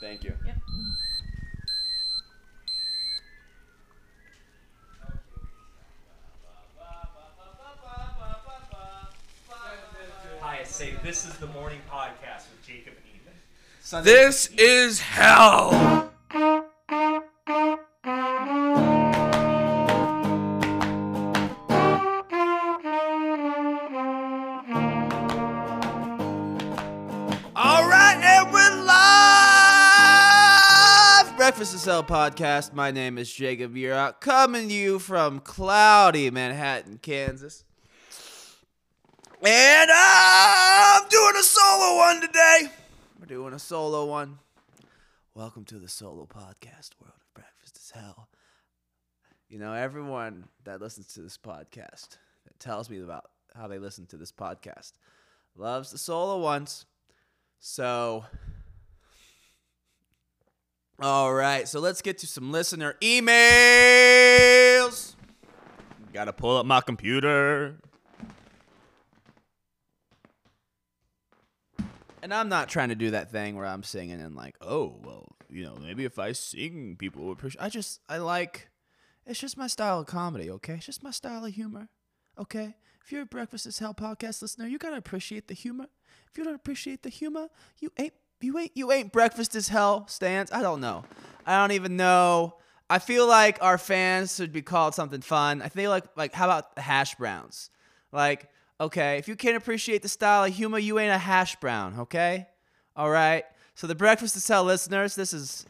Thank you. Yep. Hi, I say this is the morning podcast with Jacob and Ethan. Sunday- This is hell. Podcast. My name is Jacob Yura, coming to you from cloudy Manhattan, Kansas. And uh, I'm doing a solo one today. We're doing a solo one. Welcome to the solo podcast world of Breakfast is Hell. You know, everyone that listens to this podcast, that tells me about how they listen to this podcast, loves the solo ones. So, all right, so let's get to some listener emails. Gotta pull up my computer. And I'm not trying to do that thing where I'm singing and like, oh, well, you know, maybe if I sing, people would appreciate. I just, I like, it's just my style of comedy, okay? It's just my style of humor, okay? If you're a Breakfast is Hell podcast listener, you gotta appreciate the humor. If you don't appreciate the humor, you ain't, you ain't, you ain't Breakfast is Hell stands. I don't know. I don't even know. I feel like our fans should be called something fun. I feel like, like, how about the hash browns? Like, okay, if you can't appreciate the style of humor, you ain't a hash brown, okay? All right. So the Breakfast is Hell listeners, this is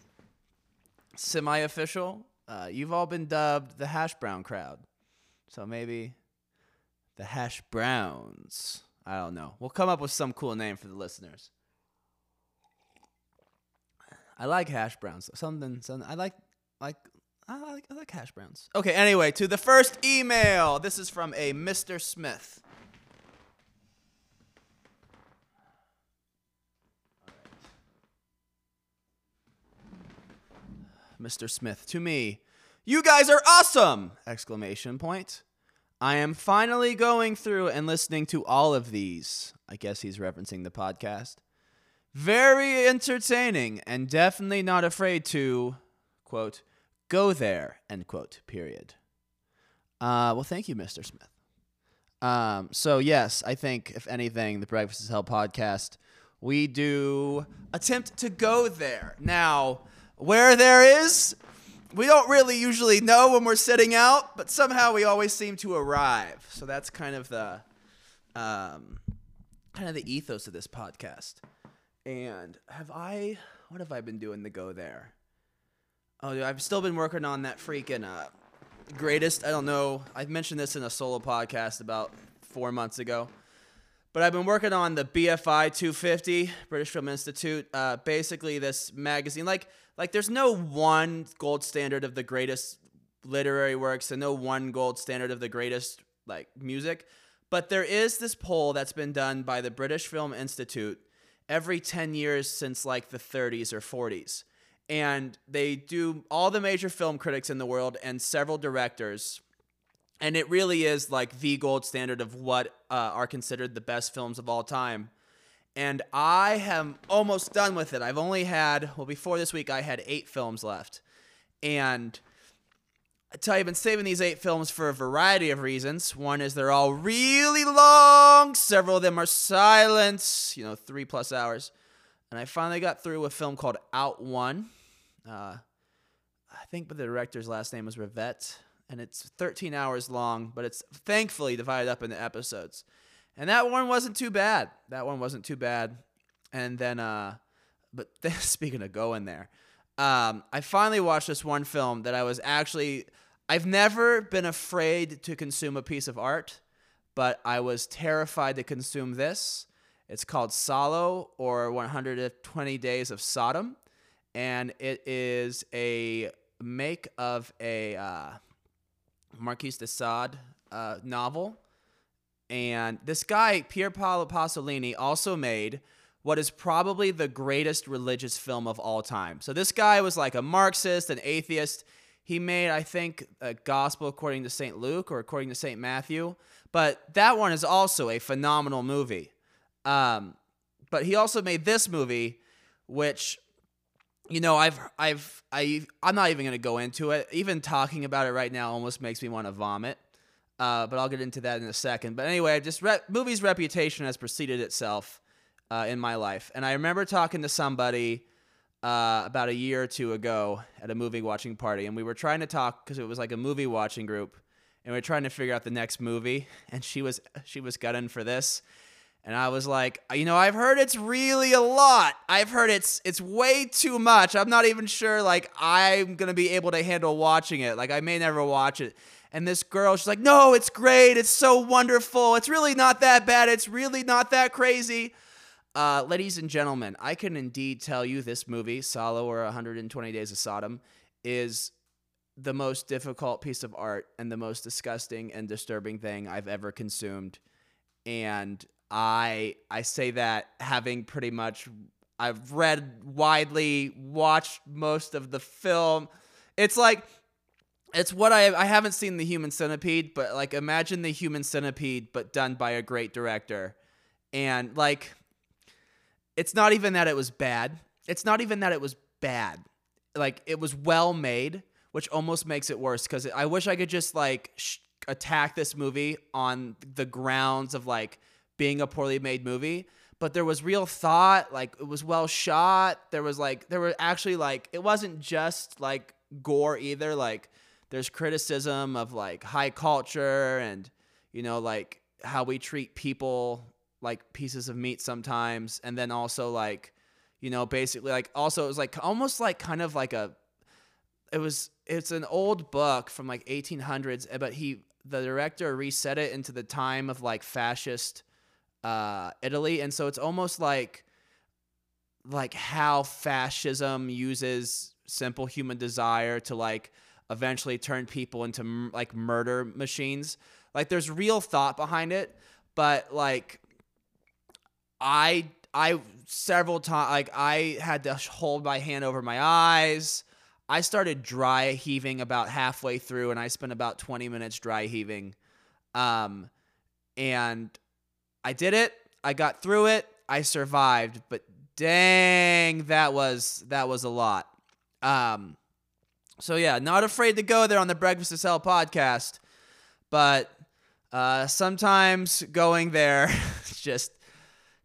semi-official. Uh, you've all been dubbed the hash brown crowd. So maybe the hash browns. I don't know. We'll come up with some cool name for the listeners. I like hash browns. Something, something I like like I like I like hash browns. Okay, anyway, to the first email. This is from a Mr. Smith. Mr. Smith to me. You guys are awesome! Exclamation point. I am finally going through and listening to all of these. I guess he's referencing the podcast. Very entertaining and definitely not afraid to, quote, go there, end quote, period. Uh, well, thank you, Mr. Smith. Um, so, yes, I think, if anything, the Breakfast is Hell podcast, we do attempt to go there. Now, where there is, we don't really usually know when we're setting out, but somehow we always seem to arrive. So that's kind of the um, kind of the ethos of this podcast. And have I? What have I been doing to go there? Oh, dude, I've still been working on that freaking uh, greatest. I don't know. I've mentioned this in a solo podcast about four months ago. But I've been working on the BFI 250, British Film Institute. Uh, basically, this magazine, like, like there's no one gold standard of the greatest literary works, and no one gold standard of the greatest like music. But there is this poll that's been done by the British Film Institute every 10 years since like the 30s or 40s. And they do all the major film critics in the world and several directors and it really is like the gold standard of what uh, are considered the best films of all time. And I am almost done with it. I've only had, well, before this week, I had eight films left. And I tell you, I've been saving these eight films for a variety of reasons. One is they're all really long, several of them are silent, you know, three plus hours. And I finally got through a film called Out One. Uh, I think but the director's last name was Rivette and it's 13 hours long, but it's thankfully divided up into episodes. And that one wasn't too bad. That one wasn't too bad. And then, uh, but then, speaking of going there, um, I finally watched this one film that I was actually, I've never been afraid to consume a piece of art, but I was terrified to consume this. It's called Salo or 120 Days of Sodom. And it is a make of a, uh, Marquis de Sade uh, novel. And this guy, Pier Paolo Pasolini, also made what is probably the greatest religious film of all time. So this guy was like a Marxist, an atheist. He made, I think, a gospel according to St. Luke or according to St. Matthew. But that one is also a phenomenal movie. Um, but he also made this movie, which you know, I've I've I I'm not even gonna go into it. Even talking about it right now almost makes me want to vomit. Uh, but I'll get into that in a second. But anyway, just re- movie's reputation has preceded itself uh, in my life, and I remember talking to somebody uh, about a year or two ago at a movie watching party, and we were trying to talk because it was like a movie watching group, and we are trying to figure out the next movie, and she was she was gunning for this, and I was like, you know, I've heard it's really a lot. I've heard it's it's way too much. I'm not even sure like I'm gonna be able to handle watching it. Like I may never watch it. And this girl, she's like, no, it's great. It's so wonderful. It's really not that bad. It's really not that crazy. Uh, ladies and gentlemen, I can indeed tell you this movie, Salo or 120 Days of Sodom, is the most difficult piece of art and the most disgusting and disturbing thing I've ever consumed. And I I say that having pretty much I've read widely, watched most of the film. It's like it's what I I haven't seen the Human Centipede, but like imagine the Human Centipede but done by a great director. And like it's not even that it was bad. It's not even that it was bad. Like it was well made, which almost makes it worse cuz I wish I could just like sh- attack this movie on the grounds of like being a poorly made movie but there was real thought like it was well shot there was like there were actually like it wasn't just like gore either like there's criticism of like high culture and you know like how we treat people like pieces of meat sometimes and then also like you know basically like also it was like almost like kind of like a it was it's an old book from like 1800s but he the director reset it into the time of like fascist uh, Italy, and so it's almost like like how fascism uses simple human desire to like eventually turn people into m- like murder machines. Like there's real thought behind it, but like I I several times like I had to hold my hand over my eyes. I started dry heaving about halfway through, and I spent about 20 minutes dry heaving. Um, and I did it. I got through it. I survived, but dang, that was that was a lot. Um, so yeah, not afraid to go there on the Breakfast is Hell podcast, but uh, sometimes going there just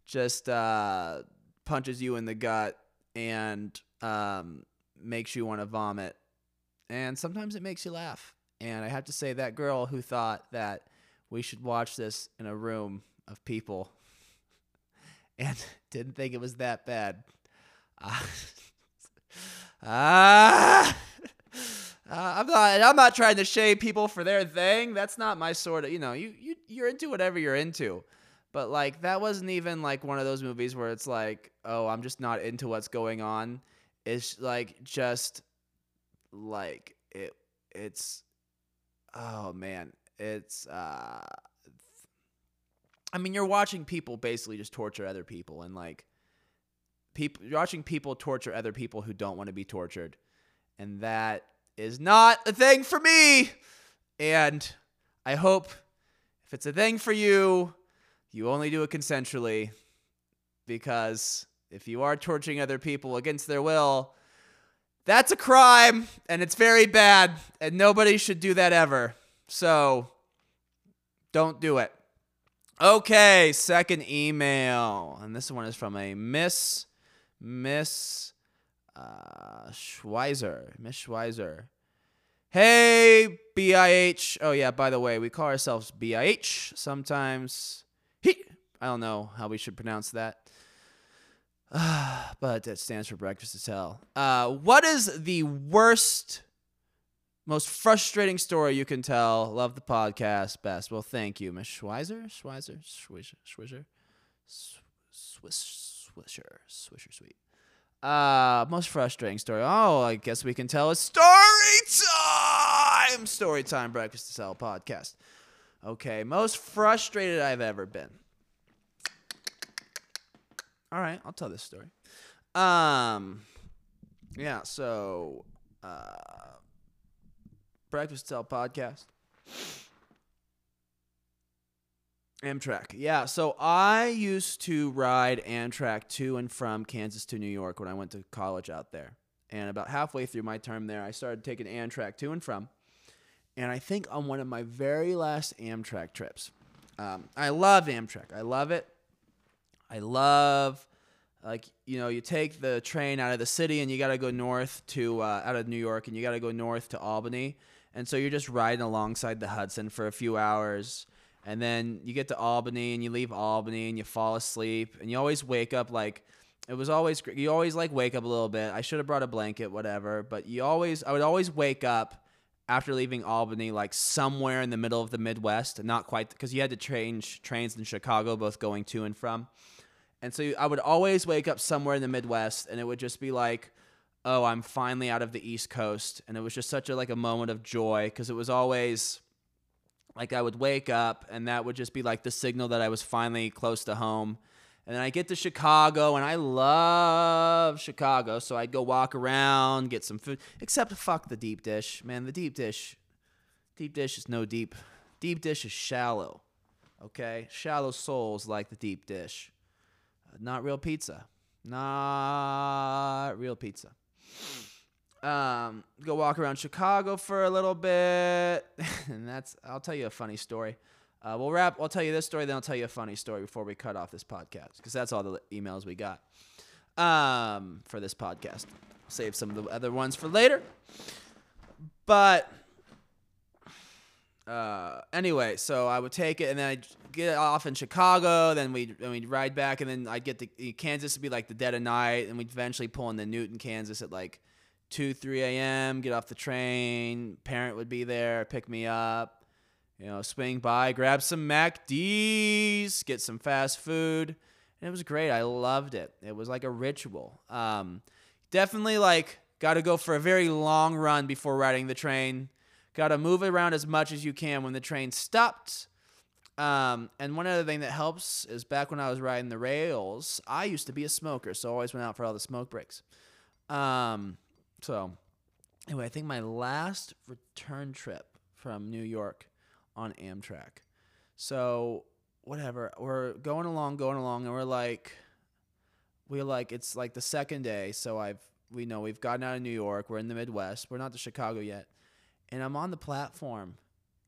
just uh, punches you in the gut and um, makes you want to vomit, and sometimes it makes you laugh. And I have to say that girl who thought that we should watch this in a room of people and didn't think it was that bad. Uh, uh, I'm not. I'm not trying to shame people for their thing. That's not my sort of. You know, you you you're into whatever you're into, but like that wasn't even like one of those movies where it's like, oh, I'm just not into what's going on. It's like just like it. It's oh man, it's uh I mean, you're watching people basically just torture other people, and like, people, you're watching people torture other people who don't want to be tortured, and that is not a thing for me. And I hope if it's a thing for you, you only do it consensually, because if you are torturing other people against their will, that's a crime, and it's very bad, and nobody should do that ever. So, don't do it. Okay, second email. And this one is from a Miss Miss uh Schweizer. Miss Schweizer. Hey, BIH. Oh yeah, by the way, we call ourselves BIH sometimes. He I don't know how we should pronounce that. but it stands for breakfast is hell. Uh, what is the worst most frustrating story you can tell. Love the podcast best. Well, thank you, Miss Schweizer, Schweizer, Swisher, Swisher, Swish, Swisher, Swisher, sweet. Uh, most frustrating story. Oh, I guess we can tell a story time. Story time. Breakfast is Hell podcast. Okay, most frustrated I've ever been. All right, I'll tell this story. Um, yeah. So, uh Breakfast Tell podcast. Amtrak. Yeah, so I used to ride Amtrak to and from Kansas to New York when I went to college out there. And about halfway through my term there, I started taking Amtrak to and from. And I think on one of my very last Amtrak trips, um, I love Amtrak. I love it. I love, like, you know, you take the train out of the city and you got to go north to, uh, out of New York and you got to go north to Albany. And so you're just riding alongside the Hudson for a few hours. And then you get to Albany and you leave Albany and you fall asleep. And you always wake up like, it was always, you always like wake up a little bit. I should have brought a blanket, whatever. But you always, I would always wake up after leaving Albany, like somewhere in the middle of the Midwest, not quite because you had to change trains in Chicago, both going to and from. And so I would always wake up somewhere in the Midwest, and it would just be like, "Oh, I'm finally out of the East Coast," and it was just such a like a moment of joy because it was always like I would wake up, and that would just be like the signal that I was finally close to home. And then I get to Chicago, and I love Chicago, so I'd go walk around, get some food. Except fuck the deep dish, man. The deep dish, deep dish is no deep. Deep dish is shallow. Okay, shallow souls like the deep dish. Uh, not real pizza. Not real pizza. Um, go walk around Chicago for a little bit, and that's. I'll tell you a funny story. Uh, we'll wrap. I'll tell you this story, then I'll tell you a funny story before we cut off this podcast because that's all the emails we got um, for this podcast. Save some of the other ones for later. But uh, anyway, so I would take it and then I'd get off in Chicago. Then we'd, we'd ride back, and then I'd get to Kansas to be like the dead of night, and we'd eventually pull into Newton, Kansas at like 2, 3 a.m., get off the train. Parent would be there, pick me up you know, swing by, grab some MacD's, get some fast food. And it was great. I loved it. It was like a ritual. Um, definitely like got to go for a very long run before riding the train. Got to move around as much as you can when the train stopped. Um, and one other thing that helps is back when I was riding the rails, I used to be a smoker, so I always went out for all the smoke breaks. Um, so anyway, I think my last return trip from New York on Amtrak. So whatever, we're going along, going along, and we're like, we're like, it's like the second day. So I've, we know we've gotten out of New York. We're in the Midwest. We're not to Chicago yet, and I'm on the platform,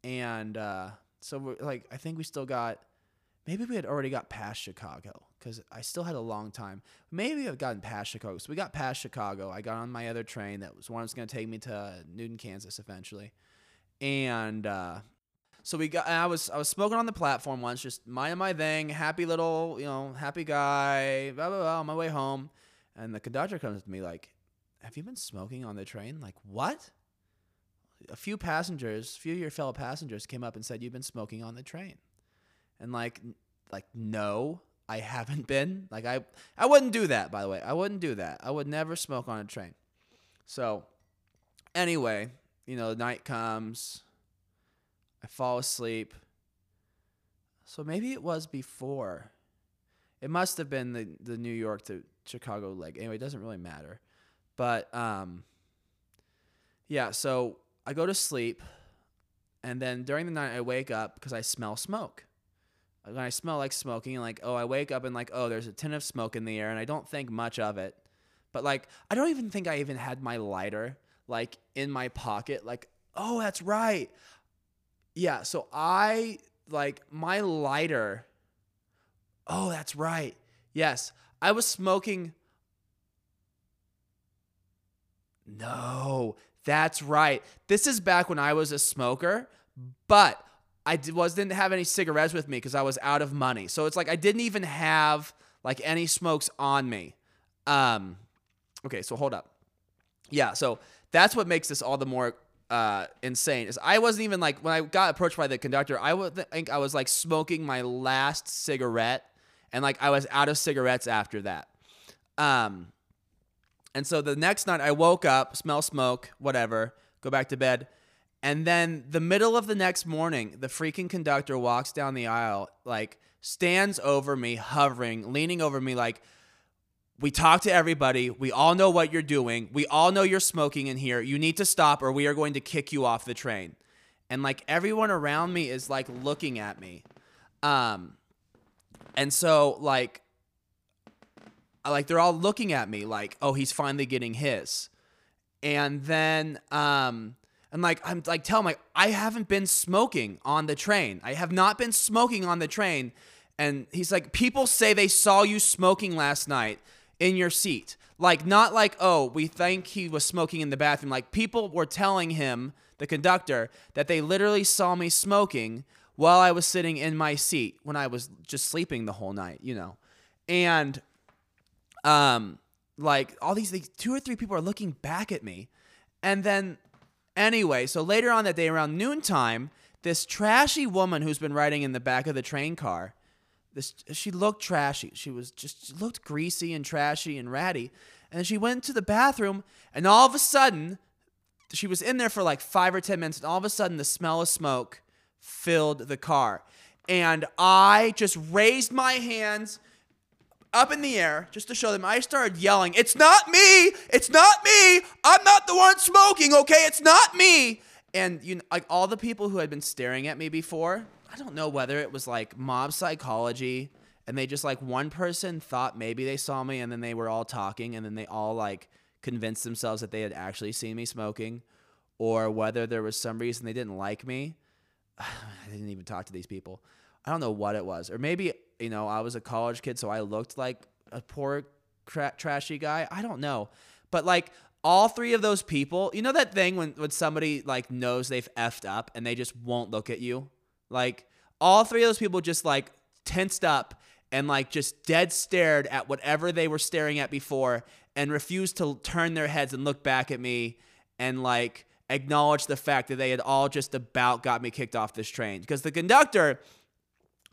and uh, so we're like, I think we still got. Maybe we had already got past Chicago because I still had a long time. Maybe I've gotten past Chicago. So we got past Chicago. I got on my other train that was one that's going to take me to Newton, Kansas eventually. And uh, so we got. I was I was smoking on the platform once, just minding my thing, happy little, you know, happy guy. Blah blah blah. On my way home, and the conductor comes to me like, "Have you been smoking on the train?" Like what? A few passengers, a few of your fellow passengers came up and said you've been smoking on the train, and like, like no, I haven't been. Like I, I wouldn't do that. By the way, I wouldn't do that. I would never smoke on a train. So, anyway, you know, the night comes I fall asleep. So maybe it was before. It must have been the the New York to Chicago leg. Anyway, it doesn't really matter. But um yeah, so I go to sleep and then during the night I wake up because I smell smoke. When I smell like smoking, and like, oh, I wake up and like, oh, there's a tin of smoke in the air, and I don't think much of it. But like, I don't even think I even had my lighter like in my pocket. Like, oh, that's right. Yeah, so I like my lighter. Oh, that's right. Yes, I was smoking. No, that's right. This is back when I was a smoker, but I did, was didn't have any cigarettes with me because I was out of money. So it's like I didn't even have like any smokes on me. Um, okay, so hold up. Yeah, so that's what makes this all the more uh, insane is I wasn't even like when I got approached by the conductor, I would think I was like smoking my last cigarette, and like I was out of cigarettes after that. Um, and so the next night I woke up, smell smoke, whatever, go back to bed. And then the middle of the next morning, the freaking conductor walks down the aisle, like stands over me, hovering, leaning over me, like, we talk to everybody. We all know what you're doing. We all know you're smoking in here. You need to stop or we are going to kick you off the train. And like everyone around me is like looking at me. Um and so like like they're all looking at me like, "Oh, he's finally getting his." and then um and like I'm like tell him like I haven't been smoking on the train. I have not been smoking on the train. And he's like, people say they saw you smoking last night in your seat. Like not like, oh, we think he was smoking in the bathroom. Like people were telling him, the conductor, that they literally saw me smoking while I was sitting in my seat when I was just sleeping the whole night, you know. And um like all these like, two or three people are looking back at me. And then anyway, so later on that day around noontime, this trashy woman who's been riding in the back of the train car, this she looked trashy. She was just she looked greasy and trashy and ratty. And she went to the bathroom and all of a sudden she was in there for like 5 or 10 minutes and all of a sudden the smell of smoke filled the car. And I just raised my hands up in the air just to show them. I started yelling, It's not me! It's not me! I'm not the one smoking, okay? It's not me! And you know, like all the people who had been staring at me before, I don't know whether it was like mob psychology and they just like one person thought maybe they saw me and then they were all talking and then they all like convinced themselves that they had actually seen me smoking or whether there was some reason they didn't like me. I didn't even talk to these people. I don't know what it was. Or maybe, you know, I was a college kid, so I looked like a poor, tra- trashy guy. I don't know. But like all three of those people, you know that thing when, when somebody like knows they've effed up and they just won't look at you? Like all three of those people just like tensed up and like just dead stared at whatever they were staring at before and refused to turn their heads and look back at me and like acknowledge the fact that they had all just about got me kicked off this train because the conductor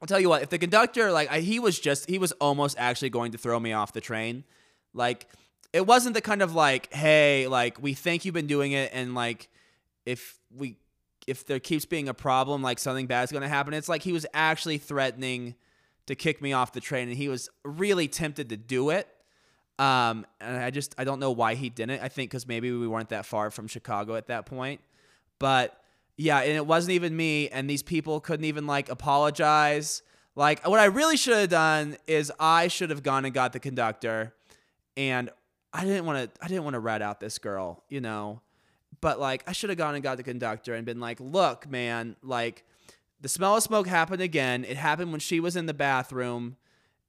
I'll tell you what, if the conductor, like, I, he was just, he was almost actually going to throw me off the train. Like, it wasn't the kind of like, hey, like, we think you've been doing it, and like, if we, if there keeps being a problem, like, something bad's going to happen. It's like he was actually threatening to kick me off the train, and he was really tempted to do it. Um, and I just, I don't know why he didn't. I think because maybe we weren't that far from Chicago at that point. But, yeah, and it wasn't even me, and these people couldn't even like apologize. Like what I really should have done is I should have gone and got the conductor, and I didn't want to. I didn't want to rat out this girl, you know. But like I should have gone and got the conductor and been like, "Look, man, like the smell of smoke happened again. It happened when she was in the bathroom."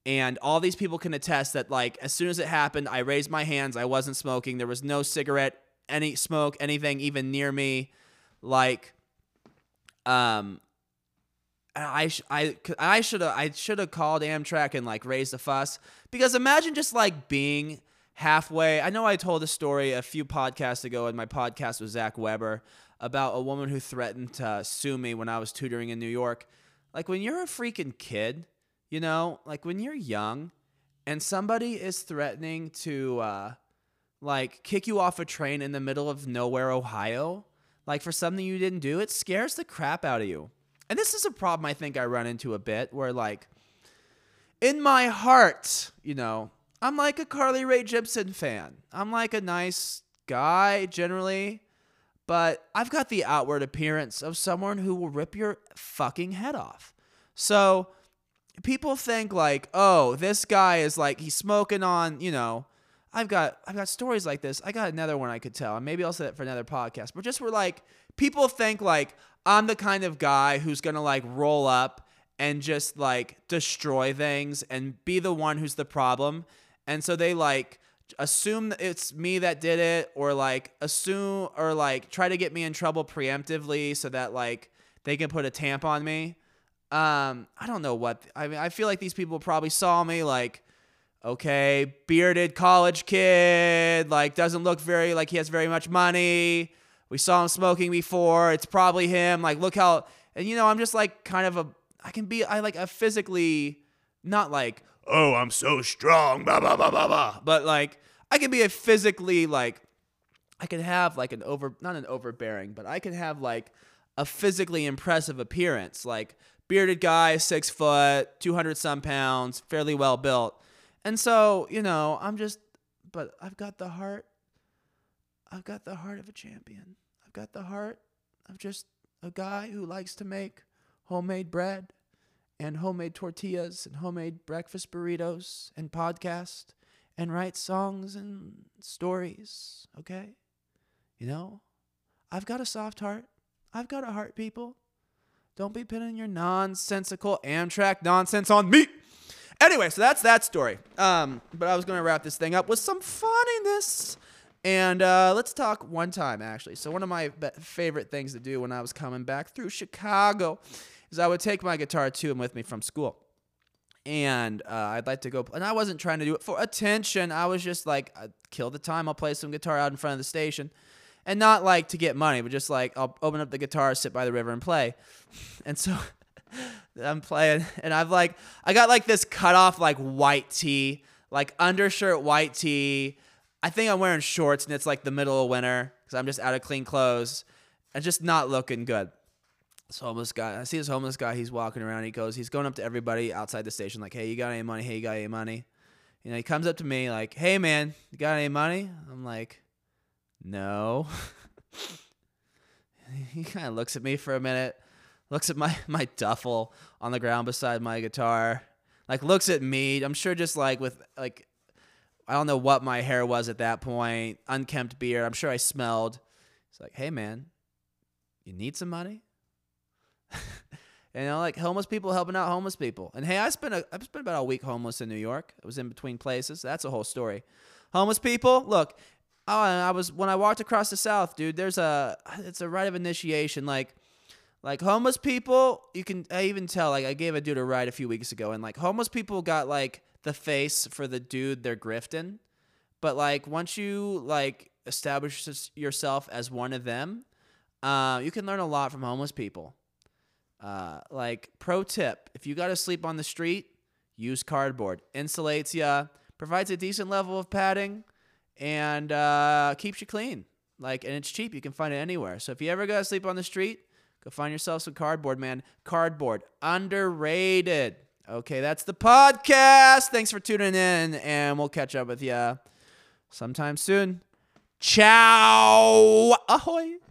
And all these people can attest that, like, as soon as it happened, I raised my hands. I wasn't smoking. There was no cigarette, any smoke, anything even near me. Like, um, I sh- I I should have I should have called Amtrak and like raised a fuss because imagine just like being halfway. I know I told a story a few podcasts ago in my podcast with Zach Weber about a woman who threatened to sue me when I was tutoring in New York. Like when you're a freaking kid, you know, like when you're young and somebody is threatening to uh, like kick you off a train in the middle of nowhere, Ohio like for something you didn't do, it scares the crap out of you. And this is a problem I think I run into a bit where like in my heart, you know, I'm like a Carly Rae Jepsen fan. I'm like a nice guy generally, but I've got the outward appearance of someone who will rip your fucking head off. So people think like, "Oh, this guy is like he's smoking on, you know, I've got I've got stories like this. I got another one I could tell, and maybe I'll say it for another podcast. But just we're like people think like I'm the kind of guy who's gonna like roll up and just like destroy things and be the one who's the problem, and so they like assume it's me that did it, or like assume or like try to get me in trouble preemptively so that like they can put a tamp on me. Um, I don't know what I mean. I feel like these people probably saw me like okay, bearded college kid, like doesn't look very like he has very much money. We saw him smoking before. It's probably him. Like, look how, and you know, I'm just like kind of a, I can be, I like a physically, not like, oh, I'm so strong, blah, blah, blah, blah, blah, but like, I can be a physically, like, I can have like an over, not an overbearing, but I can have like a physically impressive appearance. Like, bearded guy, six foot, 200 some pounds, fairly well built and so, you know, I'm just, but I've got the heart. I've got the heart of a champion. I've got the heart of just a guy who likes to make homemade bread and homemade tortillas and homemade breakfast burritos and podcast and write songs and stories, okay? You know, I've got a soft heart. I've got a heart, people. Don't be pinning your nonsensical Amtrak nonsense on me. Anyway, so that's that story. Um, but I was going to wrap this thing up with some funniness. And uh, let's talk one time, actually. So, one of my favorite things to do when I was coming back through Chicago is I would take my guitar to and with me from school. And uh, I'd like to go, and I wasn't trying to do it for attention. I was just like, kill the time. I'll play some guitar out in front of the station. And not like to get money, but just like I'll open up the guitar, sit by the river, and play. And so I'm playing, and I've like I got like this cut off like white tee, like undershirt white tee. I think I'm wearing shorts, and it's like the middle of winter because I'm just out of clean clothes and just not looking good. This homeless guy, I see this homeless guy. He's walking around. He goes, he's going up to everybody outside the station, like, "Hey, you got any money? Hey, you got any money?" You know, he comes up to me like, "Hey, man, you got any money?" I'm like, "No." he kind of looks at me for a minute looks at my my duffel on the ground beside my guitar like looks at me i'm sure just like with like i don't know what my hair was at that point unkempt beard i'm sure i smelled it's like hey man you need some money you know like homeless people helping out homeless people and hey i spent a, i spent about a week homeless in new york i was in between places that's a whole story homeless people look oh, I was when I walked across the South, dude. There's a it's a rite of initiation, like like homeless people. You can I even tell. Like I gave a dude a ride a few weeks ago, and like homeless people got like the face for the dude they're grifting, but like once you like establish yourself as one of them, uh, you can learn a lot from homeless people. Uh, like pro tip: if you got to sleep on the street, use cardboard. Insulates you, provides a decent level of padding and uh, keeps you clean. Like, and it's cheap. You can find it anywhere. So if you ever gotta sleep on the street, go find yourself some cardboard, man. Cardboard, underrated. Okay, that's the podcast. Thanks for tuning in, and we'll catch up with you sometime soon. Ciao. Ahoy.